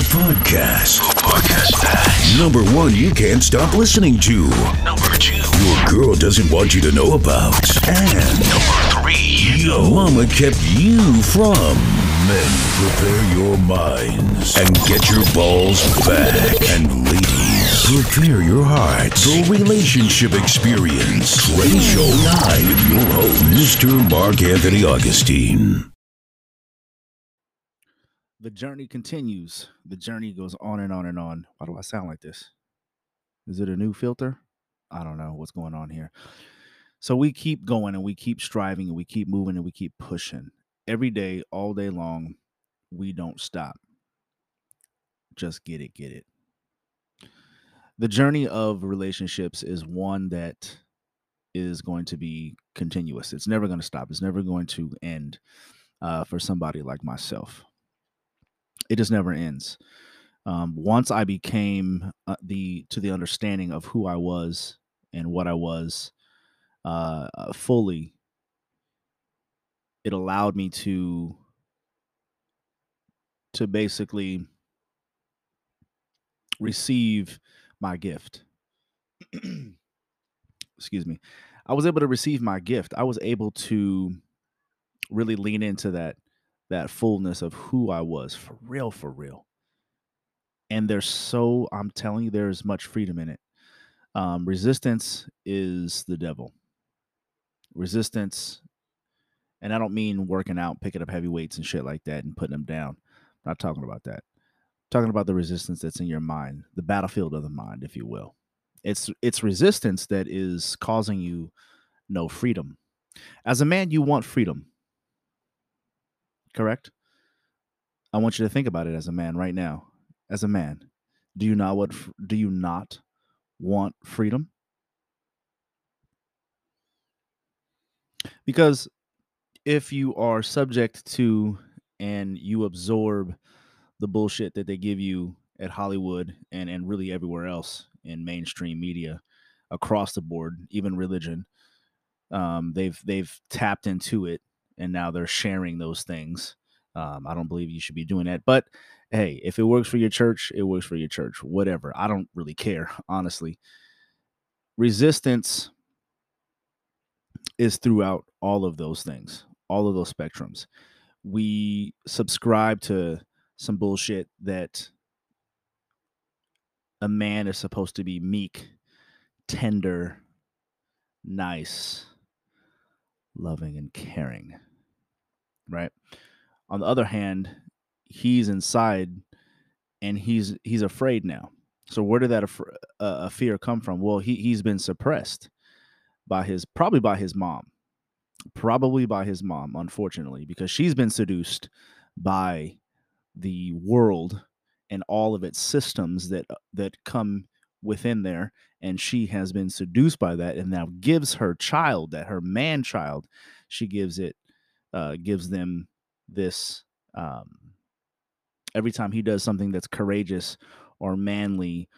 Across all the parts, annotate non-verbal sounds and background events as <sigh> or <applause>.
podcast. Podcast. Number one, you can't stop listening to. Number two, your girl doesn't want you to know about. And number three, your mama kept you from. Men, prepare your minds and get your balls back. And ladies, prepare your hearts The relationship experience. Trey Show Live your host, Mr. Mark Anthony Augustine. The journey continues. The journey goes on and on and on. Why do I sound like this? Is it a new filter? I don't know what's going on here. So we keep going and we keep striving and we keep moving and we keep pushing. Every day, all day long, we don't stop. Just get it, get it. The journey of relationships is one that is going to be continuous. It's never going to stop. It's never going to end uh, for somebody like myself it just never ends. Um, once I became uh, the to the understanding of who I was and what I was uh, uh, fully, it allowed me to to basically receive my gift. <clears throat> Excuse me. I was able to receive my gift. I was able to really lean into that that fullness of who I was for real, for real. And there's so, I'm telling you, there's much freedom in it. Um, resistance is the devil. Resistance, and I don't mean working out, picking up heavy weights and shit like that and putting them down. I'm not talking about that. I'm talking about the resistance that's in your mind, the battlefield of the mind, if you will. It's it's resistance that is causing you no freedom. As a man, you want freedom correct? I want you to think about it as a man right now. As a man, do you not what do you not want freedom? Because if you are subject to and you absorb the bullshit that they give you at Hollywood and and really everywhere else in mainstream media across the board, even religion, um, they've they've tapped into it and now they're sharing those things. Um, I don't believe you should be doing that. But hey, if it works for your church, it works for your church. Whatever. I don't really care, <laughs> honestly. Resistance is throughout all of those things, all of those spectrums. We subscribe to some bullshit that a man is supposed to be meek, tender, nice, loving, and caring right? On the other hand, he's inside and he's he's afraid now. So where did that a, a fear come from? Well, he he's been suppressed by his probably by his mom. Probably by his mom, unfortunately, because she's been seduced by the world and all of its systems that uh, that come within there and she has been seduced by that and now gives her child that her man child she gives it uh, gives them this um, every time he does something that's courageous or manly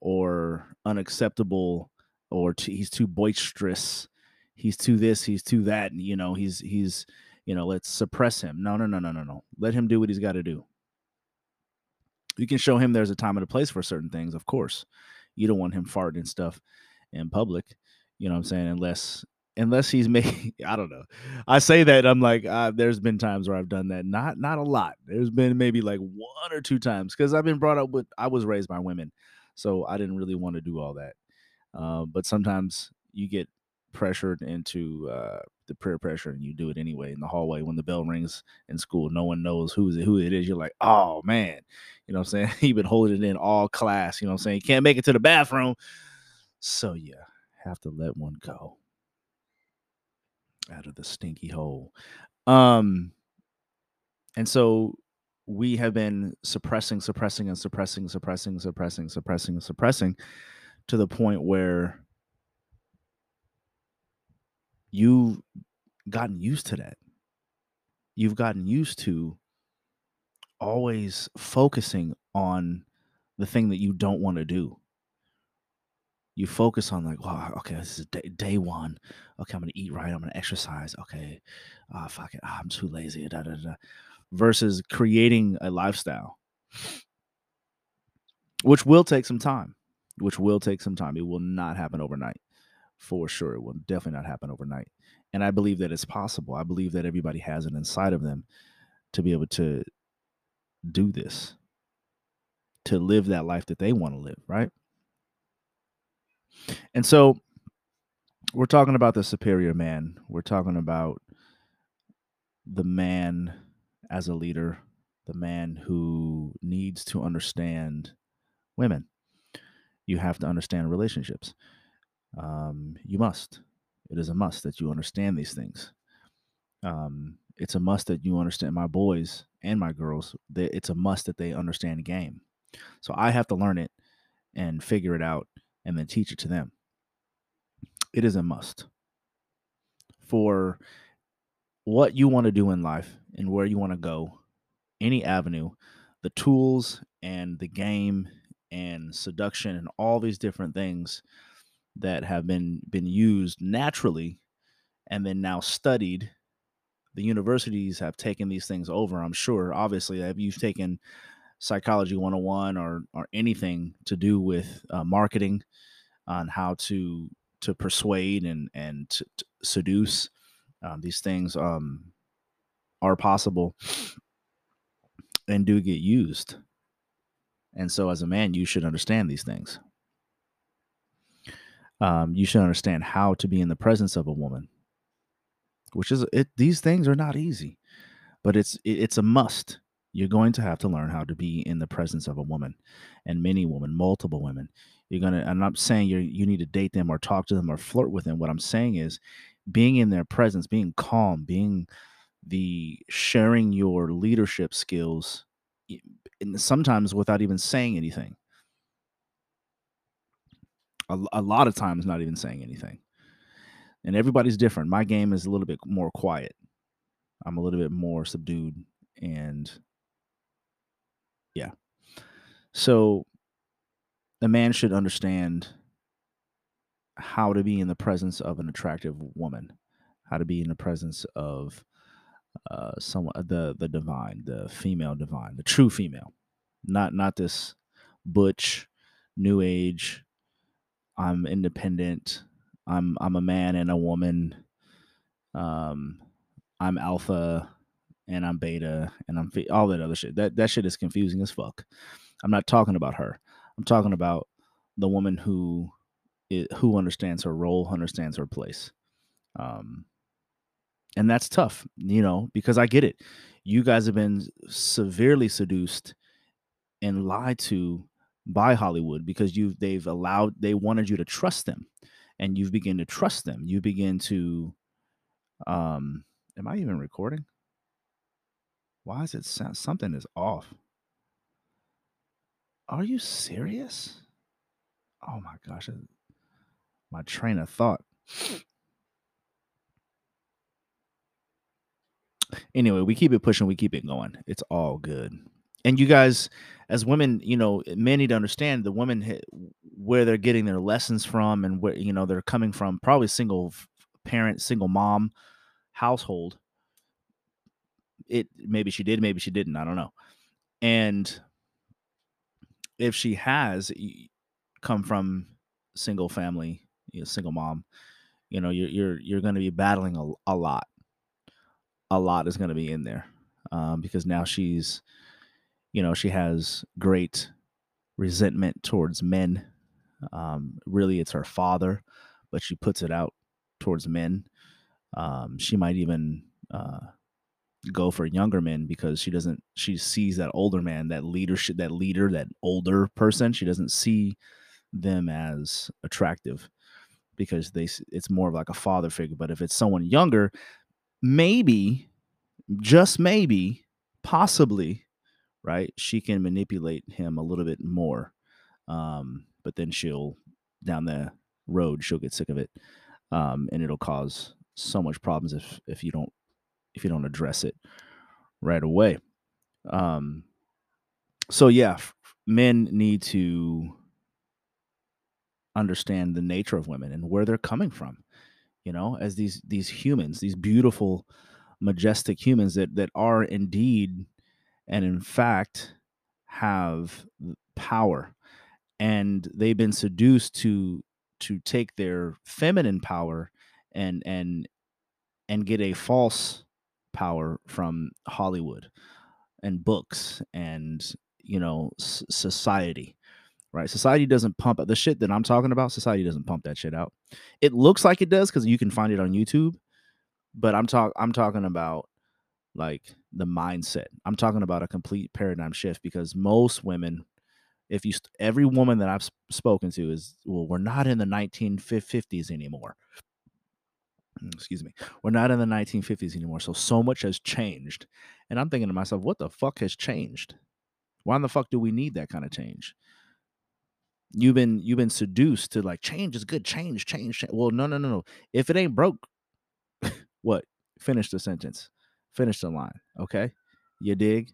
or unacceptable or t- he's too boisterous he's too this he's too that and, you know he's he's you know let's suppress him. No no no no no no. Let him do what he's got to do. You can show him there's a time and a place for certain things of course you don't want him farting stuff in public you know what i'm saying unless unless he's <laughs> making i don't know. I say that i'm like uh, there's been times where i've done that not not a lot. There's been maybe like one or two times because i've been brought up with i was raised by women so i didn't really want to do all that. Uh, but sometimes you get pressured into uh, the peer pressure and you do it anyway in the hallway when the bell rings in school no one knows who's it, who it is you're like oh man. You know what i'm saying? <laughs> You've been holding it in all class you know what i'm saying? You can't make it to the bathroom. So yeah have to let one go. Out of the stinky hole. Um, and so we have been suppressing, suppressing, and suppressing, suppressing, suppressing, suppressing, suppressing to the point where you've gotten used to that. You've gotten used to always focusing on the thing that you don't want to do you focus on like, wow, okay, this is day, day one. Okay, I'm gonna eat right. I'm gonna exercise. Okay, uh, fuck it, oh, I'm too lazy. Da, da, da. Versus creating a lifestyle which will take some time. Which will take some time. It will not happen overnight, for sure. It will definitely not happen overnight. And I believe that it's possible. I believe that everybody has it inside of them to be able to do this, to live that life that they want to live, right? And so we're talking about the superior man. We're talking about the man as a leader, the man who needs to understand women. You have to understand relationships. Um, you must. It is a must that you understand these things. Um, it's a must that you understand my boys and my girls. That it's a must that they understand the game. So I have to learn it and figure it out and then teach it to them. It is a must for what you want to do in life and where you want to go, any avenue, the tools and the game and seduction and all these different things that have been been used naturally and then now studied the universities have taken these things over i'm sure. Obviously if you've taken psychology 101 or or anything to do with uh, marketing on how to to persuade and and to, to seduce um, these things um, are possible and do get used. And so as a man you should understand these things um, you should understand how to be in the presence of a woman which is it these things are not easy but it's it, it's a must. You're going to have to learn how to be in the presence of a woman and many women multiple women. You're gonna i'm not saying you you need to date them or talk to them or flirt with them. What i'm saying is being in their presence being calm being the sharing your leadership skills and sometimes without even saying anything a, a lot of times not even saying anything and everybody's different. My game is a little bit more quiet. I'm a little bit more subdued and yeah. So a man should understand how to be in the presence of an attractive woman, how to be in the presence of uh someone the the divine, the female divine, the true female. Not not this butch new age I'm independent I'm I'm a man and a woman. Um, I'm alpha and I'm beta and I'm all that other shit. That that shit is confusing as fuck. I'm not talking about her. I'm talking about the woman who who understands her role, understands her place. Um, and that's tough, you know, because I get it. You guys have been severely seduced and lied to by Hollywood because you've they've allowed they wanted you to trust them and you've begin to trust them. You begin to um am I even recording? Why is it sound something is off? Are you serious? Oh my gosh, my train of thought. Anyway, we keep it pushing, we keep it going. It's all good and you guys as women you know men need to understand the women where they're getting their lessons from and where you know they're coming from probably single parent single mom household. It maybe she did maybe she didn't i don't know. And if she has come from single family you know, single mom you know you're you're you're going to be battling a, a lot. A lot is going to be in there um, because now she's you know she has great resentment towards men. Um, really it's her father but she puts it out towards men. Um, she might even uh, go for younger men because she doesn't she sees that older man that leadership that leader that older person. She doesn't see them as attractive because they it's more of like a father figure. But if it's someone younger maybe just maybe possibly right? She can manipulate him a little bit more. Um, but then she'll down the road, she'll get sick of it. Um, and it'll cause so much problems if if you don't if you don't address it right away. Um, so yeah, f- men need to understand the nature of women and where they're coming from. You know, as these these humans, these beautiful, majestic humans that that are indeed and in fact have power and they've been seduced to to take their feminine power and and and get a false power from Hollywood and books and you know s- society right? Society doesn't pump the shit that i'm talking about society doesn't pump that shit out. It looks like it does because you can find it on youtube but i'm talk i'm talking about like the mindset. I'm talking about a complete paradigm shift because most women if you every woman that i've spoken to is well we're not in the 1950s anymore. Mm, excuse me. We're not in the 1950s anymore. So so much has changed. And i'm thinking to myself what the fuck has changed? Why in the fuck do we need that kind of change? You've been you've been seduced to like change is good. Change change, change. well no no no no. If it ain't broke <laughs> what? Finish the sentence finish the line okay? You dig?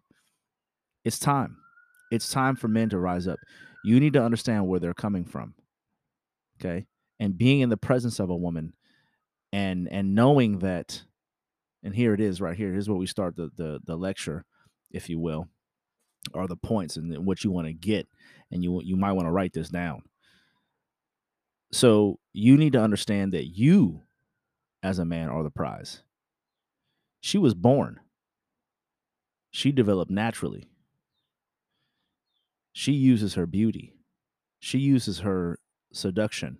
It's time. It's time for men to rise up. You need to understand where they're coming from okay? And being in the presence of a woman and and knowing that and here it is right here here's where we start the the, the lecture if you will or the points and what you want to get and you you might want to write this down. So you need to understand that you as a man are the prize she was born. She developed naturally. She uses her beauty. She uses her seduction.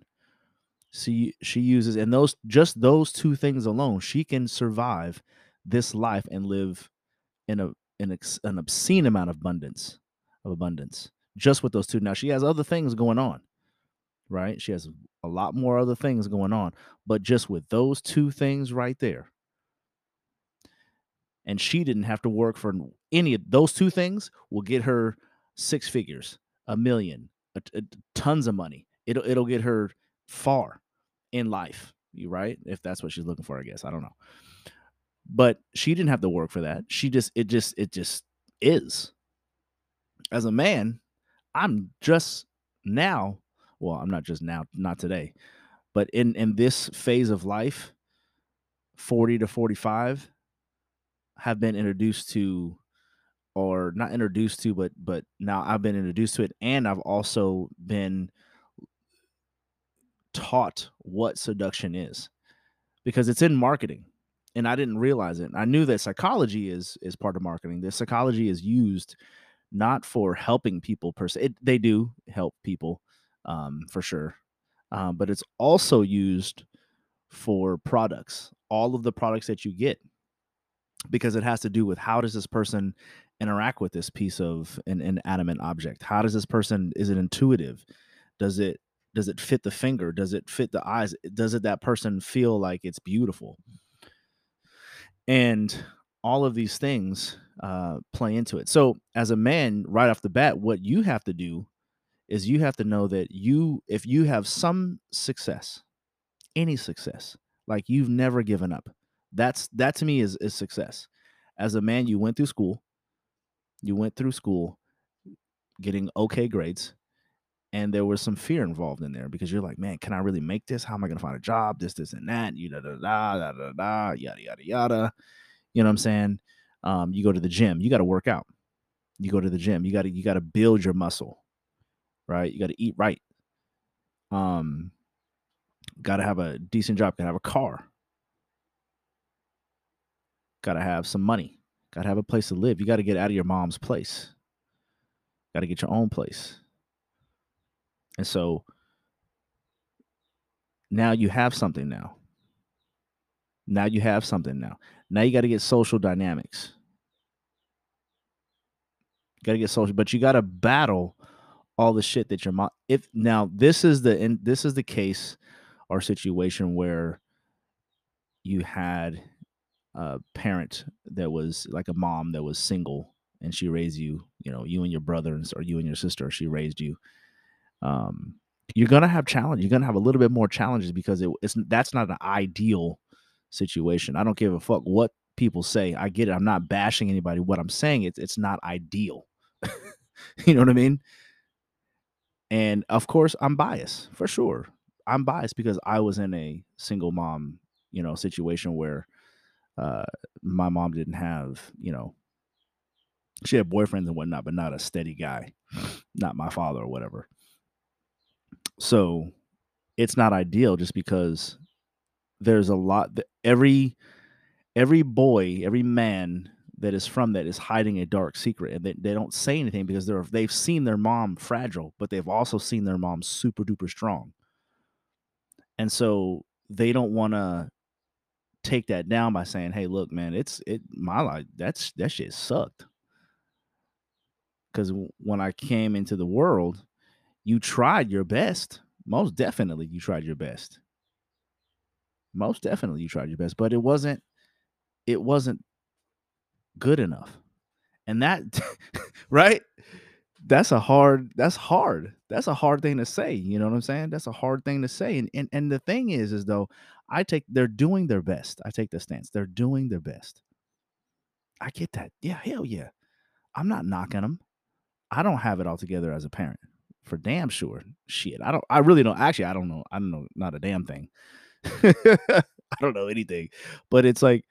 She she uses and those just those two things alone she can survive this life and live in a ex, an obscene amount of abundance of abundance just with those two. Now she has other things going on right? She has a lot more other things going on but just with those two things right there and she didn't have to work for any of those two things will get her six figures a million a, a, tons of money. It'll it'll get her far in life you right? If that's what she's looking for i guess i don't know. But she didn't have to work for that. She just it just it just is. As a man i'm just now well i'm not just now not today but in in this phase of life 40 to 45 have been introduced to or not introduced to but but now I've been introduced to it and I've also been taught what seduction is because it's in marketing and I didn't realize it. I knew that psychology is is part of marketing. The psychology is used not for helping people per se. It, they do help people um, for sure, um, but it's also used for products. All of the products that you get because it has to do with how does this person interact with this piece of an inanimate object? How does this person is it intuitive? Does it does it fit the finger? Does it fit the eyes? Does it that person feel like it's beautiful? And all of these things uh, play into it. So as a man right off the bat what you have to do is you have to know that you if you have some success any success like you've never given up that's that to me is is success. As a man you went through school you went through school getting okay grades and there was some fear involved in there because you're like man can i really make this? How am i to find a job? This this and that you da da da da da da yada yada yada. You know what i'm saying? Um, you go to the gym you got to work out. You go to the gym you got to you got to build your muscle right? You got to eat right. Um got to have a decent job got to have a car got to have some money. Got to have a place to live. You got to get out of your mom's place. Got to get your own place. And so now you have something now. Now you have something now. Now you got to get social dynamics. Got to get social but you got to battle all the shit that your mom if now this is the in this is the case or situation where you had a parent that was like a mom that was single and she raised you you know you and your brothers or you and your sister she raised you um you're gonna have challenge you're gonna have a little bit more challenges because it, it's that's not an ideal situation. I don't give a fuck what people say i get it i'm not bashing anybody what i'm saying it's it's not ideal. <laughs> You know what i mean? And of course i'm biased for sure. I'm biased because i was in a single mom you know situation where uh my mom didn't have you know she had boyfriends and whatnot but not a steady guy not my father or whatever So it's not ideal just because there's a lot that every every boy, every man that is from that is hiding a dark secret and they, they don't say anything because they're they've seen their mom fragile, but they've also seen their mom super duper strong. And so they don't want to take that down by saying, "Hey, look, man, it's it my life. That's that shit sucked." Because when I came into the world, you tried your best. Most definitely, you tried your best. Most definitely, you tried your best, but it wasn't. It wasn't good enough, and that, <laughs> right? That's a hard. That's hard. That's a hard thing to say. You know what I'm saying? That's a hard thing to say. And and and the thing is, is though I take they're doing their best. I take the stance. They're doing their best. I get that. Yeah, hell yeah. I'm not knocking them. I don't have it all together as a parent. For damn sure. Shit. I don't I really don't actually I don't know. I don't know not a damn thing. <laughs> I don't know anything. But it's like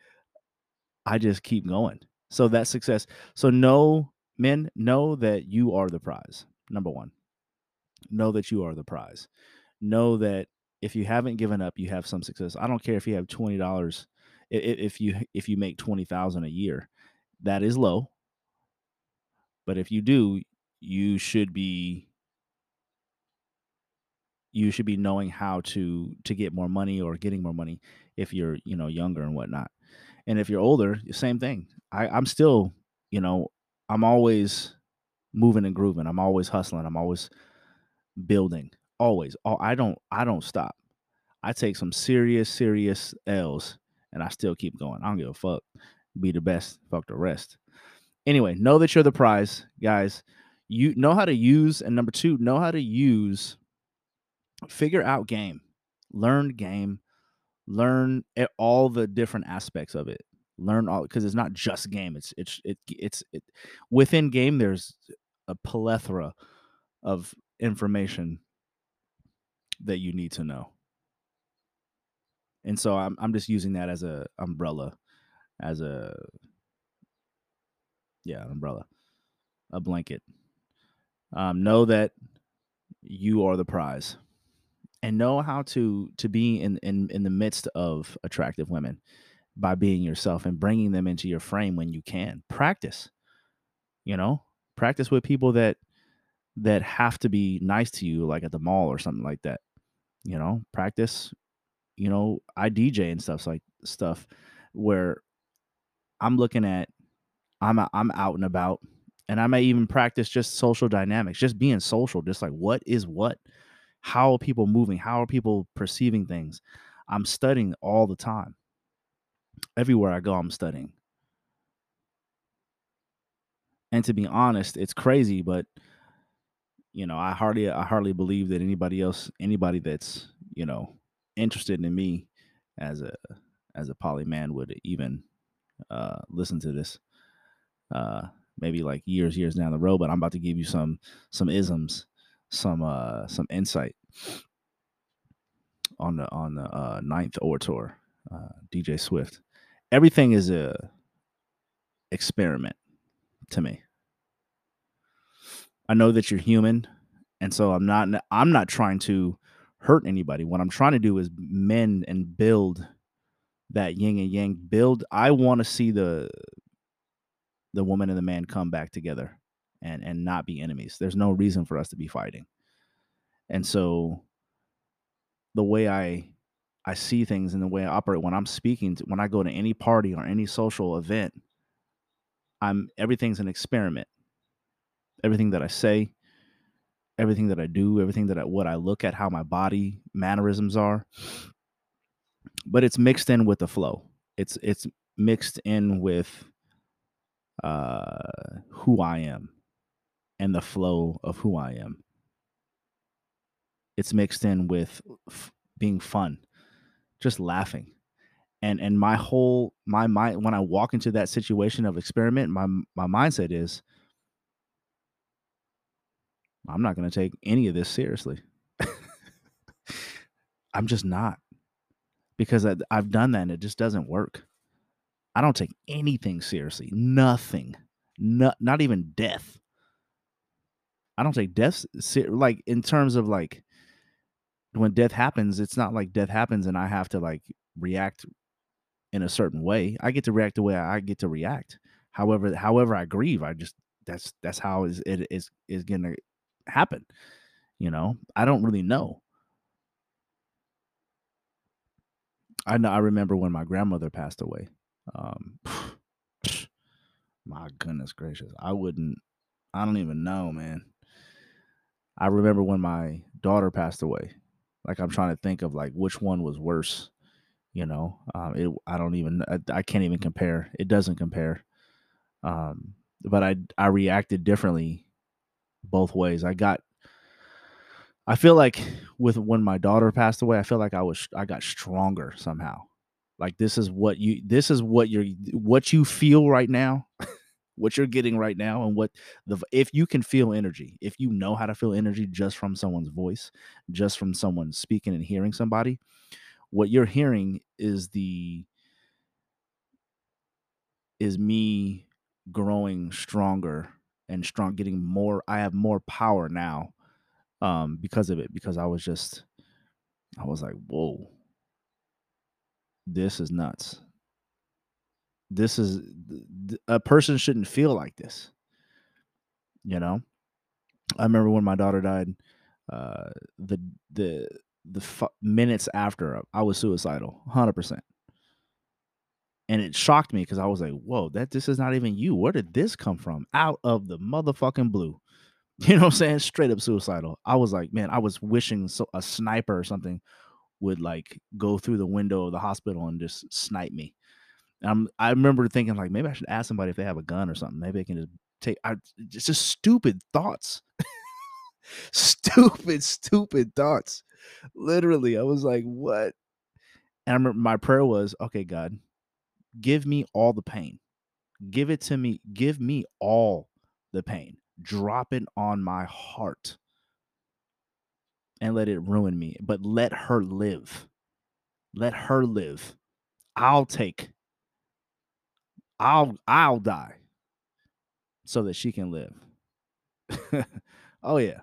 I just keep going. So that success. So know men know that you are the prize. Number 1. Know that you are the prize. Know that if you haven't given up, you have some success. I don't care if you have twenty dollars. If you if you make twenty thousand a year, that is low. But if you do, you should be you should be knowing how to to get more money or getting more money if you're you know younger and whatnot. And if you're older, same thing. I, I'm still you know I'm always moving and grooving. I'm always hustling. I'm always building always. Oh, I don't I don't stop. I take some serious, serious L's and I still keep going. I don't give a fuck. Be the best, fuck the rest. Anyway, know that you're the prize, guys. You know how to use, and number two, know how to use, figure out game, learn game, learn all the different aspects of it. Learn all because it's not just game. It's it's it, it's it within game. There's a plethora of information that you need to know. And so I'm I'm just using that as a umbrella, as a yeah, an umbrella, a blanket. Um, know that you are the prize, and know how to to be in in in the midst of attractive women by being yourself and bringing them into your frame when you can. Practice, you know, practice with people that that have to be nice to you, like at the mall or something like that you know, practice, you know, I DJ and stuff like stuff where I'm looking at I'm I'm out and about and I may even practice just social dynamics, just being social, just like what is what? How are people moving? How are people perceiving things? I'm studying all the time. Everywhere I go, I'm studying. And to be honest, it's crazy, but you know, I hardly I hardly believe that anybody else, anybody that's you know interested in me as a as a poly man would even uh, listen to this. Uh, maybe like years years down the road, but I'm about to give you some some isms, some uh some insight on the on the uh, ninth orator, uh, DJ Swift. Everything is a experiment to me. I know that you're human, and so I'm not I'm not trying to hurt anybody. What I'm trying to do is mend and build that yin and yang. Build. I want to see the the woman and the man come back together and and not be enemies. There's no reason for us to be fighting. And so the way I I see things and the way I operate when I'm speaking to, when I go to any party or any social event, I'm everything's an experiment everything that I say, everything that I do, everything that I what I look at, how my body mannerisms are. But it's mixed in with the flow. It's it's mixed in with uh who I am and the flow of who I am. It's mixed in with f- being fun, just laughing. And and my whole my mind when I walk into that situation of experiment, my my mindset is I'm not going to take any of this seriously. I'm just not because I, have done that and it just doesn't work. I don't take anything seriously. Nothing. Not not even death. I don't take death ser- like in terms of like when death happens, it's not like death happens and I have to like react in a certain way. I get to react the way I get to react. However, however I grieve, I just that's that's how is it is is gonna happen. You know, I don't really know. I know. I remember when my grandmother passed away. Um, <sighs> my goodness gracious, I wouldn't. I don't even know, man. I remember when my daughter passed away. Like I'm trying to think of like which one was worse. You know, um, it. I don't even. I, I can't even compare. It doesn't compare. Um, but I I reacted differently both ways. I got I feel like with when my daughter passed away, I feel like I was I got stronger somehow. Like this is what you this is what you're what you feel right now, <laughs> what you're getting right now, and what the if you can feel energy, if you know how to feel energy just from someone's voice, just from someone speaking and hearing somebody, what you're hearing is the is me growing stronger and strong getting more i have more power now um because of it because i was just i was like whoa. This is nuts. This is a person shouldn't feel like this you know? I remember when my daughter died uh the the the f- minutes after i was suicidal 100% and it shocked me because I was like, "Whoa, that this is not even you. Where did this come from? Out of the motherfucking blue." <laughs> You know what I'm saying? Straight up suicidal. I was like, man, I was wishing so, a sniper or something would like go through the window of the hospital and just snipe me. And I remember thinking like maybe I should ask somebody if they have a gun or something. Maybe they can just take. I it's just stupid thoughts. <laughs> stupid, stupid thoughts. Literally, I was like, what? And I remember my prayer was, okay, God, give me all the pain. Give it to me. Give me all the pain drop it on my heart and let it ruin me, but let her live. Let her live. I'll take I'll I'll die so that she can live. <laughs> oh yeah.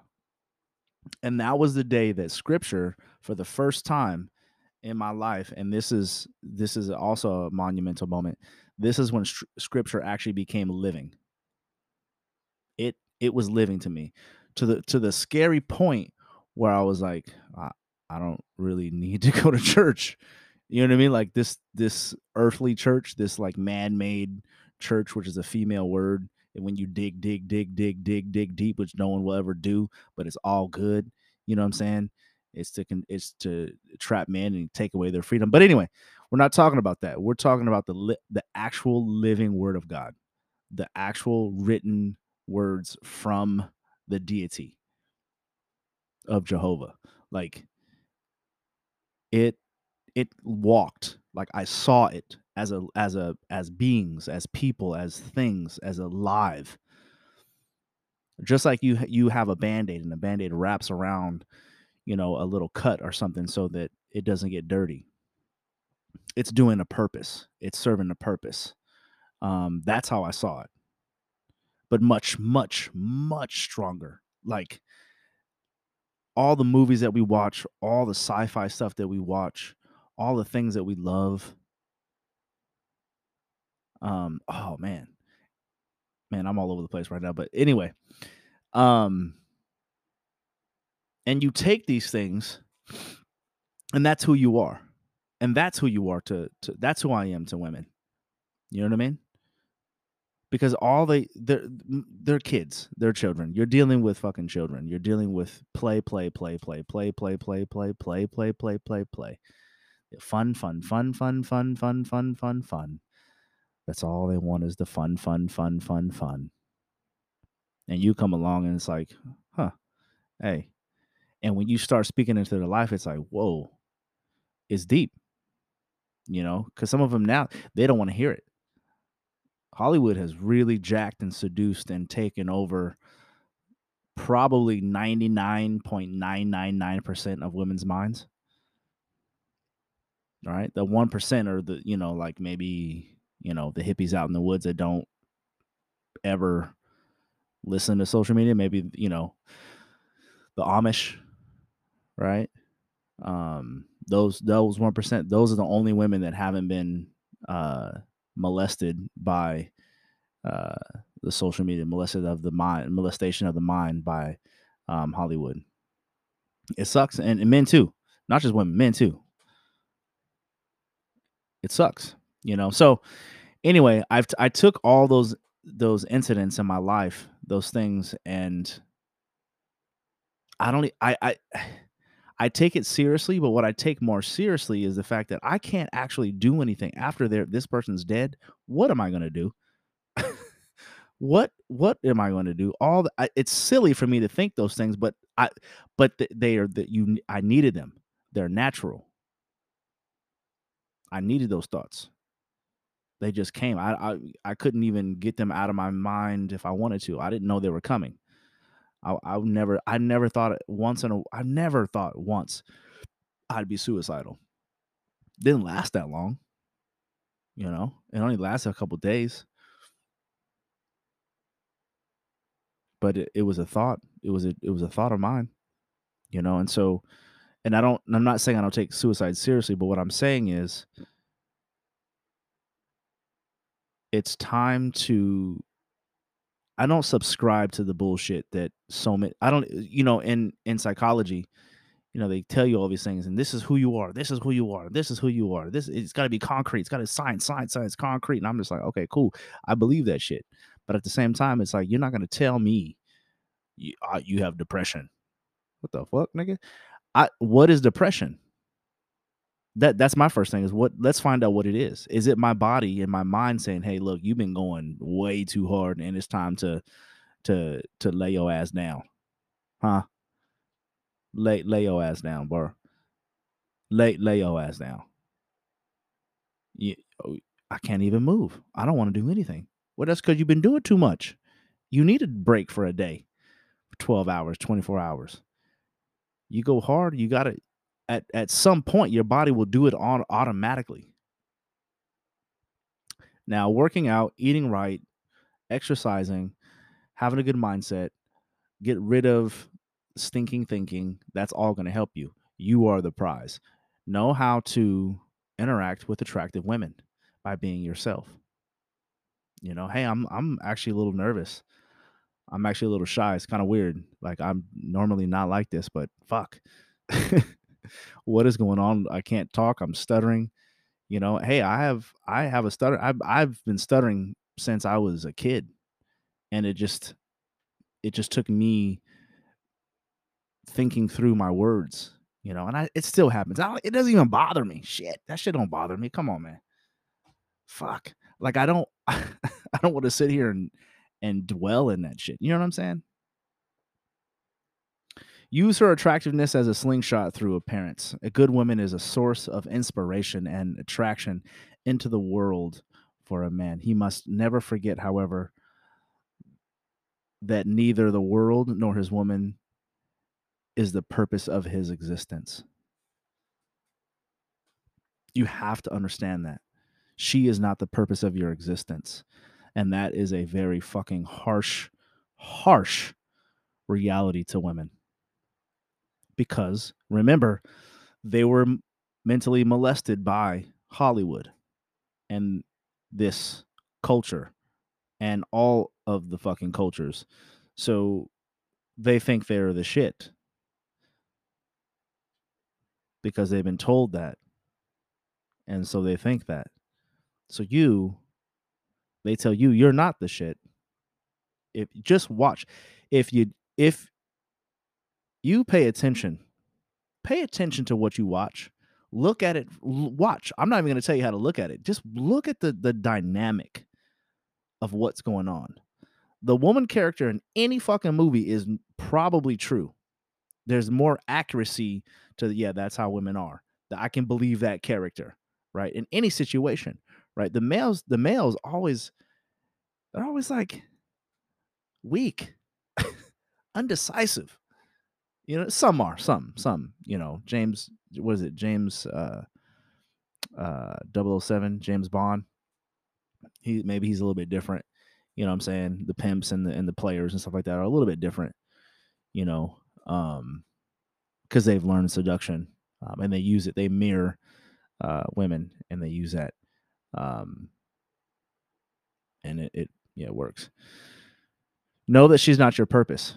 And that was the day that scripture for the first time in my life and this is this is also a monumental moment. This is when scripture actually became living. It it was living to me to the to the scary point where I was like, I, I don't really need to <laughs> go to church. You know what I mean? Like this this earthly church, this like man-made church, which is a female word. And when you dig, dig, dig, dig, dig, dig deep, which no one will ever do, but it's all good. You know what I'm saying? It's to it's to trap men and take away their freedom. But anyway, we're not talking about that. We're talking about the li- the actual living word of God, the actual written words from the deity of Jehovah. Like it it walked like I saw it as a as a as beings, as people, as things, as alive. Just like you you have a band-aid and the band-aid wraps around, you know, a little cut or something so that it doesn't get dirty. It's doing a purpose. It's serving a purpose. Um, that's how I saw it but much, much, much stronger. Like all the movies that we watch, all the sci fi stuff that we watch, all the things that we love. Um, oh man. Man, I'm all over the place right now. But anyway, um, and you take these things, and that's who you are. And that's who you are to, to that's who I am to women. You know what I mean? because all they they're they're kids they're children you're dealing with fucking children you're dealing with play play play play play play play play play play play play play fun fun fun fun fun fun fun fun fun that's all they want is the fun fun fun fun fun and you come along and it's like huh hey and when you start speaking into their life it's like whoa it's deep you know because some of them now they don't want to hear it Hollywood has really jacked and seduced and taken over probably 99.999% of women's minds. All right. The 1% are the, you know, like maybe, you know, the hippies out in the woods that don't ever listen to social media. Maybe, you know, the Amish, right? Um, those those one percent, those are the only women that haven't been uh, molested by uh, the social media, molested of the mind, molestation of the mind by um, Hollywood. It sucks, and, and men too, not just women, men too. It sucks, you know. So anyway, I've I took all those those incidents in my life, those things, and I don't. I I I take it seriously, but what I take more seriously is the fact that I can't actually do anything after this person's dead. What am I going to do? <laughs> what what am I going to do? All the, I, it's silly for me to think those things, but I but th- they are that you. I needed them. They're natural. I needed those thoughts. They just came. I, I I couldn't even get them out of my mind if I wanted to. I didn't know they were coming. I I never I never thought once in a I never thought once I'd be suicidal. Didn't last that long. You know, it only lasted a couple days. But it, it was a thought. It was a it was a thought of mine. You know, and so and I don't I'm not saying I don't take suicide seriously, but what I'm saying is it's time to I don't subscribe to the bullshit that so many I don't you know in in psychology you know they tell you all these things and this is who you are this is who you are this is who you are this it's got to be concrete it's got to science science science concrete and I'm just like okay cool I believe that shit. But at the same time it's like you're not to tell me you, uh, you have depression. What the fuck nigga? I what is depression that that's my first thing is what let's find out what it is. Is it my body and my mind saying hey look you've been going way too hard and it's time to to to lay your ass down. Huh? Lay lay your ass down bro lay lay your ass down. You, oh, i can't even move. I don't want to do anything. Well that's because you've been doing too much. You need a break for a day. 12 hours 24 hours. You go hard you gotta at at some point your body will do it on automatically. Now working out eating right exercising having a good mindset get rid of stinking thinking that's all going to help you. You are the prize. Know how to interact with attractive women by being yourself. You know hey i'm i'm actually a little nervous. I'm actually a little shy. It's kind of weird. Like i'm normally not like this but fuck <laughs> what is going on? I can't talk i'm stuttering you know hey i have i have a stutter i've, I've been stuttering since i was a kid and it just it just took me thinking through my words you know and I, it still happens I it doesn't even bother me shit that shit don't bother me come on man. Fuck like i don't <laughs> i don't want to sit here and and dwell in that shit you know what i'm saying use her attractiveness as a slingshot through appearance. A good woman is a source of inspiration and attraction into the world for a man. He must never forget however that neither the world nor his woman is the purpose of his existence. You have to understand that. She is not the purpose of your existence. And that is a very fucking harsh harsh reality to women because remember they were mentally molested by hollywood and this culture and all of the fucking cultures. So they think they're the shit. Because they've been told that. And so they think that. So you they tell you you're not the shit. If just watch. If you if you pay attention. Pay attention to what you watch. Look at it watch. I'm not even going to tell you how to look at it. Just look at the the dynamic of what's going on. The woman character in any fucking movie is probably true. There's more accuracy to yeah that's how women are. That i can believe that character right in any situation right? The males the males always they're always like weak <laughs> undecisive you know some are some some you know james what is it james uh uh 007 james bond he maybe he's a little bit different you know what i'm saying the pimps and the and the players and stuff like that are a little bit different you know um because they've learned seduction um, and they use it. They mirror uh, women, and they use that, um, and it, it yeah it works. Know that she's not your purpose.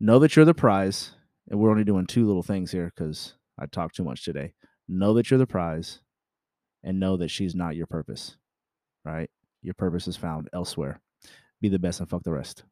Know that you're the prize, and we're only doing two little things here because I talked too much today. Know that you're the prize, and know that she's not your purpose. Right? Your purpose is found elsewhere. Be the best and fuck the rest.